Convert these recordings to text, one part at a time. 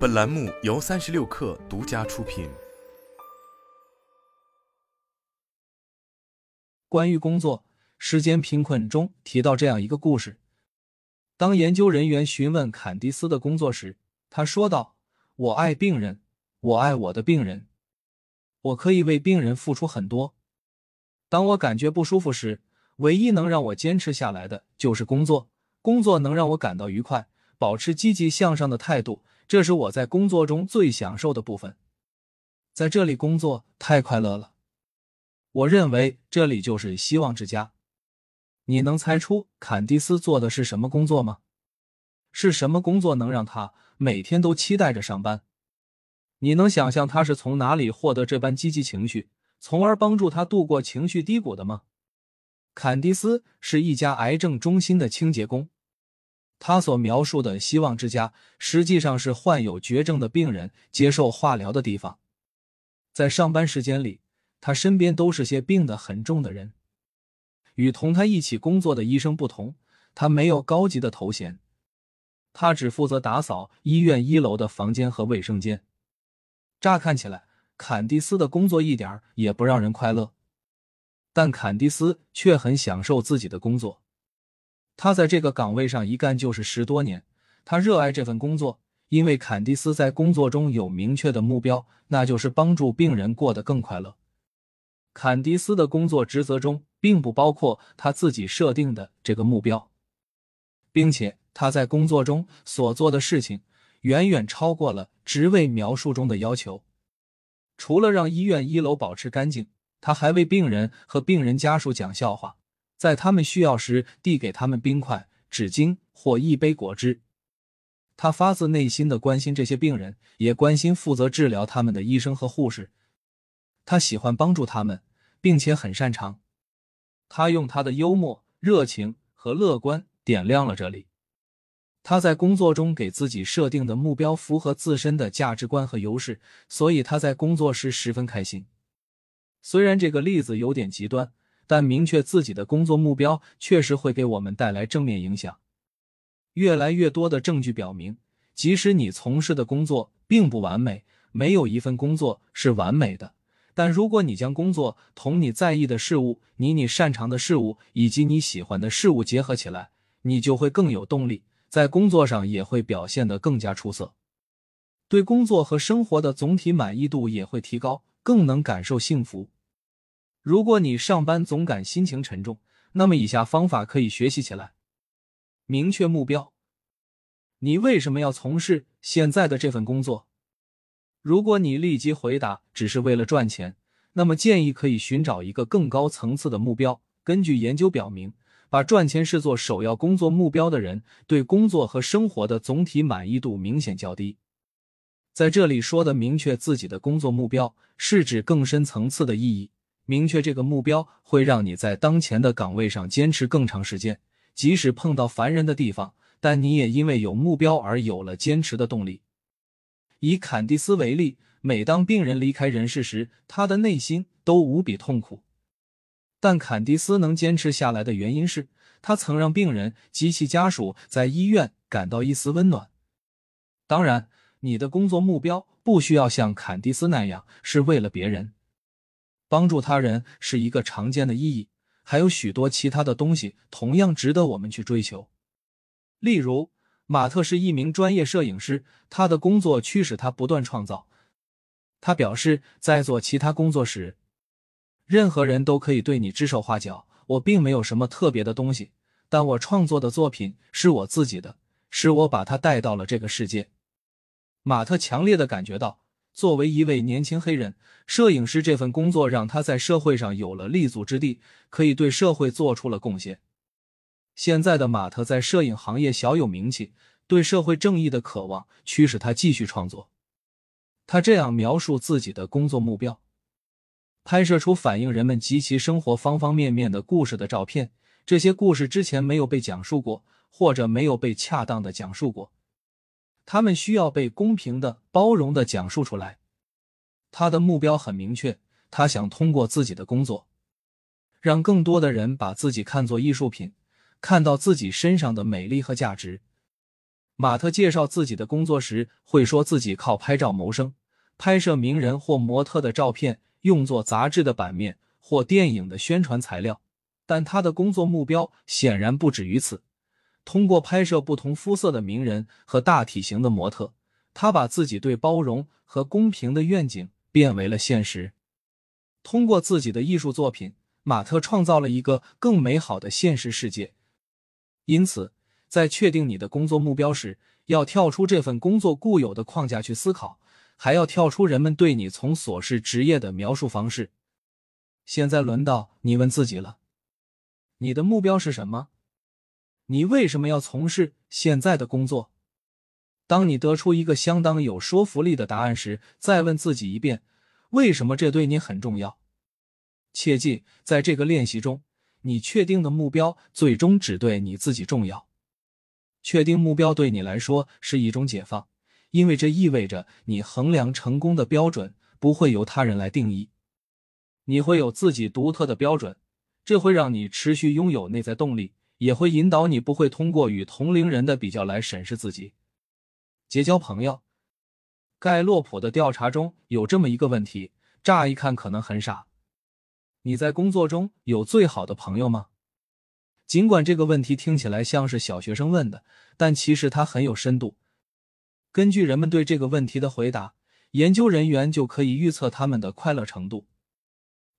本栏目由三十六氪独家出品。关于工作，时间贫困中提到这样一个故事：当研究人员询问坎迪斯的工作时，他说道：“我爱病人，我爱我的病人，我可以为病人付出很多。当我感觉不舒服时，唯一能让我坚持下来的就是工作。工作能让我感到愉快，保持积极向上的态度。”这是我在工作中最享受的部分，在这里工作太快乐了。我认为这里就是希望之家。你能猜出坎迪斯做的是什么工作吗？是什么工作能让他每天都期待着上班？你能想象他是从哪里获得这般积极情绪，从而帮助他度过情绪低谷的吗？坎迪斯是一家癌症中心的清洁工。他所描述的希望之家，实际上是患有绝症的病人接受化疗的地方。在上班时间里，他身边都是些病得很重的人。与同他一起工作的医生不同，他没有高级的头衔，他只负责打扫医院一楼的房间和卫生间。乍看起来，坎蒂斯的工作一点也不让人快乐，但坎蒂斯却很享受自己的工作。他在这个岗位上一干就是十多年，他热爱这份工作，因为坎迪斯在工作中有明确的目标，那就是帮助病人过得更快乐。坎迪斯的工作职责中并不包括他自己设定的这个目标，并且他在工作中所做的事情远远超过了职位描述中的要求。除了让医院一楼保持干净，他还为病人和病人家属讲笑话。在他们需要时，递给他们冰块、纸巾或一杯果汁。他发自内心的关心这些病人，也关心负责治疗他们的医生和护士。他喜欢帮助他们，并且很擅长。他用他的幽默、热情和乐观点亮了这里。他在工作中给自己设定的目标符合自身的价值观和优势，所以他在工作时十分开心。虽然这个例子有点极端。但明确自己的工作目标确实会给我们带来正面影响。越来越多的证据表明，即使你从事的工作并不完美，没有一份工作是完美的。但如果你将工作同你在意的事物、你你擅长的事物以及你喜欢的事物结合起来，你就会更有动力，在工作上也会表现得更加出色，对工作和生活的总体满意度也会提高，更能感受幸福。如果你上班总感心情沉重，那么以下方法可以学习起来：明确目标。你为什么要从事现在的这份工作？如果你立即回答只是为了赚钱，那么建议可以寻找一个更高层次的目标。根据研究表明，把赚钱视作首要工作目标的人，对工作和生活的总体满意度明显较低。在这里说的明确自己的工作目标，是指更深层次的意义。明确这个目标会让你在当前的岗位上坚持更长时间，即使碰到烦人的地方，但你也因为有目标而有了坚持的动力。以坎蒂斯为例，每当病人离开人世时，他的内心都无比痛苦。但坎蒂斯能坚持下来的原因是他曾让病人及其家属在医院感到一丝温暖。当然，你的工作目标不需要像坎蒂斯那样是为了别人。帮助他人是一个常见的意义，还有许多其他的东西同样值得我们去追求。例如，马特是一名专业摄影师，他的工作驱使他不断创造。他表示，在做其他工作时，任何人都可以对你指手画脚。我并没有什么特别的东西，但我创作的作品是我自己的，是我把它带到了这个世界。马特强烈的感觉到。作为一位年轻黑人摄影师，这份工作让他在社会上有了立足之地，可以对社会做出了贡献。现在的马特在摄影行业小有名气，对社会正义的渴望驱使他继续创作。他这样描述自己的工作目标：拍摄出反映人们及其生活方方面面的故事的照片。这些故事之前没有被讲述过，或者没有被恰当的讲述过。他们需要被公平的、包容的讲述出来。他的目标很明确，他想通过自己的工作，让更多的人把自己看作艺术品，看到自己身上的美丽和价值。马特介绍自己的工作时，会说自己靠拍照谋生，拍摄名人或模特的照片，用作杂志的版面或电影的宣传材料。但他的工作目标显然不止于此。通过拍摄不同肤色的名人和大体型的模特，他把自己对包容和公平的愿景变为了现实。通过自己的艺术作品，马特创造了一个更美好的现实世界。因此，在确定你的工作目标时，要跳出这份工作固有的框架去思考，还要跳出人们对你从琐事职业的描述方式。现在轮到你问自己了：你的目标是什么？你为什么要从事现在的工作？当你得出一个相当有说服力的答案时，再问自己一遍：为什么这对你很重要？切记，在这个练习中，你确定的目标最终只对你自己重要。确定目标对你来说是一种解放，因为这意味着你衡量成功的标准不会由他人来定义，你会有自己独特的标准，这会让你持续拥有内在动力。也会引导你不会通过与同龄人的比较来审视自己。结交朋友，盖洛普的调查中有这么一个问题，乍一看可能很傻：你在工作中有最好的朋友吗？尽管这个问题听起来像是小学生问的，但其实它很有深度。根据人们对这个问题的回答，研究人员就可以预测他们的快乐程度。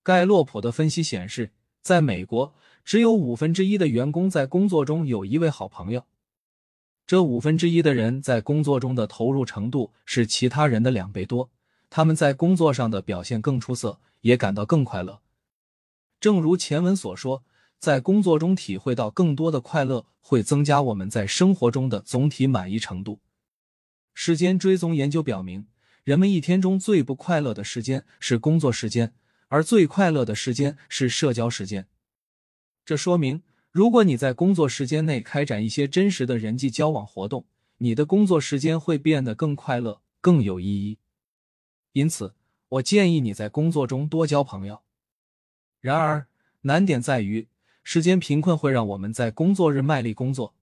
盖洛普的分析显示，在美国。只有五分之一的员工在工作中有一位好朋友，这五分之一的人在工作中的投入程度是其他人的两倍多，他们在工作上的表现更出色，也感到更快乐。正如前文所说，在工作中体会到更多的快乐，会增加我们在生活中的总体满意程度。时间追踪研究表明，人们一天中最不快乐的时间是工作时间，而最快乐的时间是社交时间。这说明，如果你在工作时间内开展一些真实的人际交往活动，你的工作时间会变得更快乐、更有意义。因此，我建议你在工作中多交朋友。然而，难点在于，时间贫困会让我们在工作日卖力工作。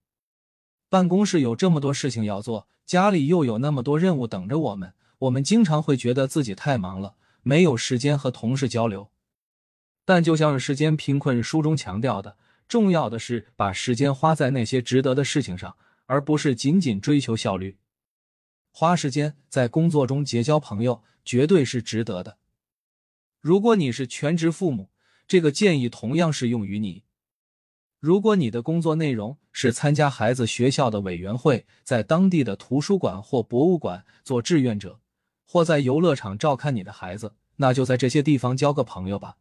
办公室有这么多事情要做，家里又有那么多任务等着我们，我们经常会觉得自己太忙了，没有时间和同事交流。但就像是《时间贫困》书中强调的，重要的是把时间花在那些值得的事情上，而不是仅仅追求效率。花时间在工作中结交朋友，绝对是值得的。如果你是全职父母，这个建议同样适用于你。如果你的工作内容是参加孩子学校的委员会，在当地的图书馆或博物馆做志愿者，或在游乐场照看你的孩子，那就在这些地方交个朋友吧。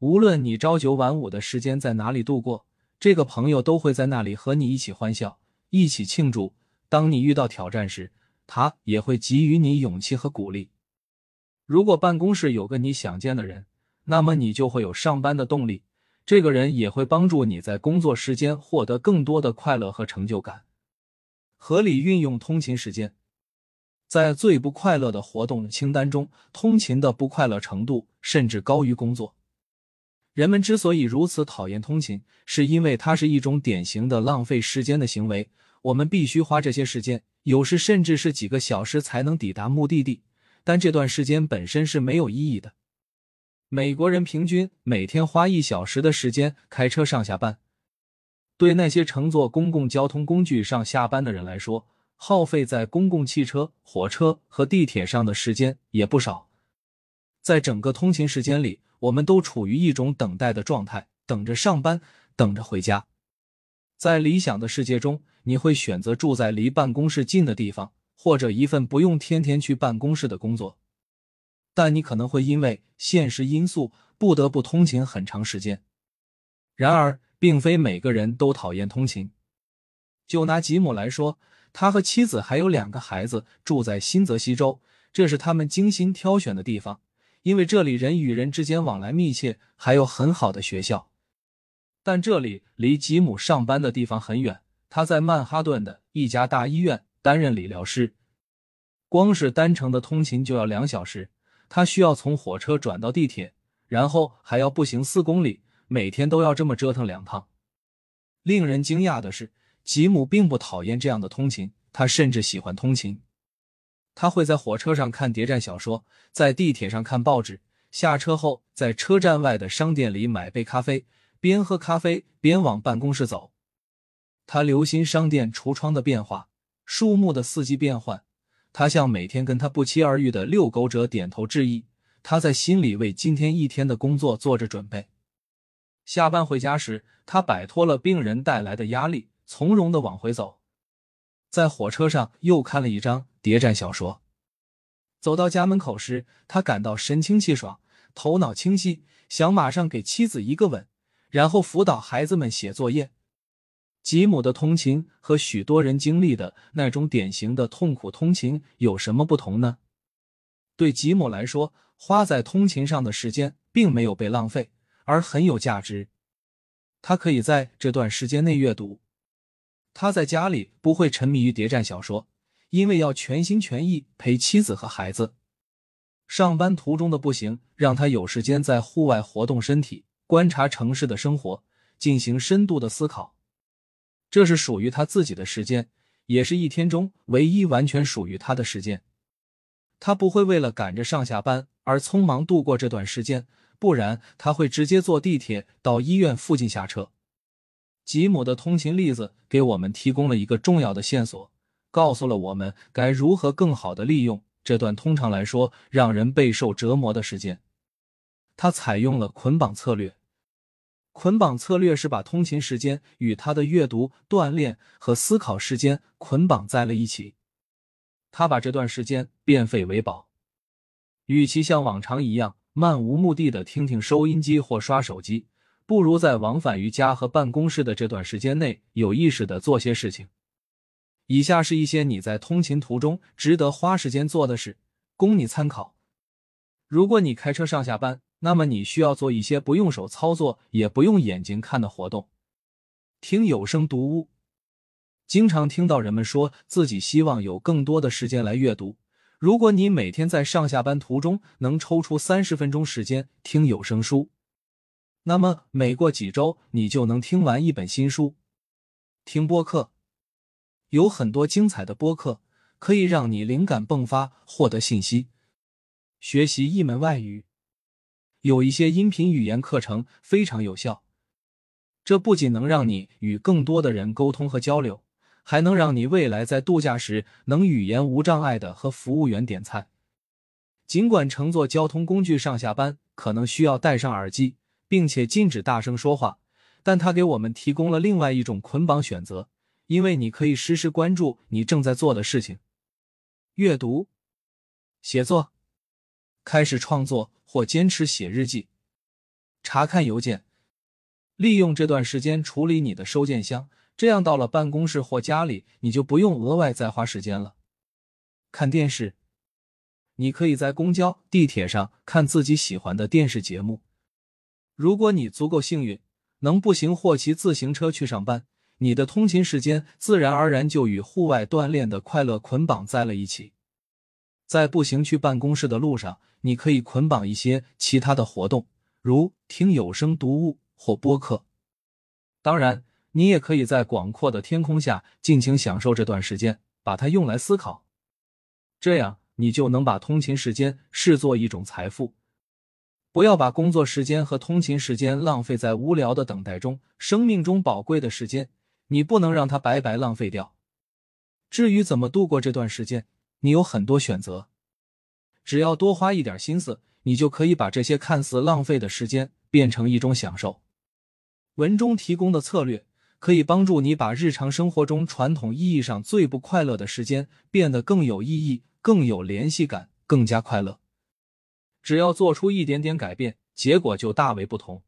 无论你朝九晚五的时间在哪里度过，这个朋友都会在那里和你一起欢笑，一起庆祝。当你遇到挑战时，他也会给予你勇气和鼓励。如果办公室有个你想见的人，那么你就会有上班的动力。这个人也会帮助你在工作时间获得更多的快乐和成就感。合理运用通勤时间，在最不快乐的活动清单中，通勤的不快乐程度甚至高于工作。人们之所以如此讨厌通勤，是因为它是一种典型的浪费时间的行为。我们必须花这些时间，有时甚至是几个小时才能抵达目的地，但这段时间本身是没有意义的。美国人平均每天花一小时的时间开车上下班，对那些乘坐公共交通工具上下班的人来说，耗费在公共汽车、火车和地铁上的时间也不少。在整个通勤时间里，我们都处于一种等待的状态，等着上班，等着回家。在理想的世界中，你会选择住在离办公室近的地方，或者一份不用天天去办公室的工作。但你可能会因为现实因素不得不通勤很长时间。然而，并非每个人都讨厌通勤。就拿吉姆来说，他和妻子还有两个孩子住在新泽西州，这是他们精心挑选的地方。因为这里人与人之间往来密切，还有很好的学校，但这里离吉姆上班的地方很远。他在曼哈顿的一家大医院担任理疗师，光是单程的通勤就要两小时。他需要从火车转到地铁，然后还要步行四公里，每天都要这么折腾两趟。令人惊讶的是，吉姆并不讨厌这样的通勤，他甚至喜欢通勤。他会在火车上看谍战小说，在地铁上看报纸，下车后在车站外的商店里买杯咖啡，边喝咖啡边往办公室走。他留心商店橱窗的变化，树木的四季变换。他向每天跟他不期而遇的遛狗者点头致意。他在心里为今天一天的工作做着准备。下班回家时，他摆脱了病人带来的压力，从容的往回走。在火车上又看了一张谍战小说。走到家门口时，他感到神清气爽，头脑清晰，想马上给妻子一个吻，然后辅导孩子们写作业。吉姆的通勤和许多人经历的那种典型的痛苦通勤有什么不同呢？对吉姆来说，花在通勤上的时间并没有被浪费，而很有价值。他可以在这段时间内阅读。他在家里不会沉迷于谍战小说，因为要全心全意陪妻子和孩子。上班途中的步行让他有时间在户外活动身体，观察城市的生活，进行深度的思考。这是属于他自己的时间，也是一天中唯一完全属于他的时间。他不会为了赶着上下班而匆忙度过这段时间，不然他会直接坐地铁到医院附近下车。吉姆的通勤例子给我们提供了一个重要的线索，告诉了我们该如何更好的利用这段通常来说让人备受折磨的时间。他采用了捆绑策略。捆绑策略是把通勤时间与他的阅读、锻炼和思考时间捆绑在了一起。他把这段时间变废为宝，与其像往常一样漫无目的的听听收音机或刷手机，不如在往返于家和办公室的这段时间内有意识的做些事情。以下是一些你在通勤途中值得花时间做的事，供你参考。如果你开车上下班。那么你需要做一些不用手操作也不用眼睛看的活动，听有声读物。经常听到人们说自己希望有更多的时间来阅读。如果你每天在上下班途中能抽出三十分钟时间听有声书，那么每过几周你就能听完一本新书。听播客，有很多精彩的播客可以让你灵感迸发，获得信息，学习一门外语。有一些音频语言课程非常有效，这不仅能让你与更多的人沟通和交流，还能让你未来在度假时能语言无障碍的和服务员点菜。尽管乘坐交通工具上下班可能需要戴上耳机，并且禁止大声说话，但它给我们提供了另外一种捆绑选择，因为你可以实时关注你正在做的事情：阅读、写作、开始创作。或坚持写日记、查看邮件，利用这段时间处理你的收件箱，这样到了办公室或家里，你就不用额外再花时间了。看电视，你可以在公交、地铁上看自己喜欢的电视节目。如果你足够幸运，能步行或骑自行车去上班，你的通勤时间自然而然就与户外锻炼的快乐捆绑在了一起。在步行去办公室的路上。你可以捆绑一些其他的活动，如听有声读物或播客。当然，你也可以在广阔的天空下尽情享受这段时间，把它用来思考。这样，你就能把通勤时间视作一种财富。不要把工作时间和通勤时间浪费在无聊的等待中。生命中宝贵的时间，你不能让它白白浪费掉。至于怎么度过这段时间，你有很多选择。只要多花一点心思，你就可以把这些看似浪费的时间变成一种享受。文中提供的策略可以帮助你把日常生活中传统意义上最不快乐的时间变得更有意义、更有联系感、更加快乐。只要做出一点点改变，结果就大为不同。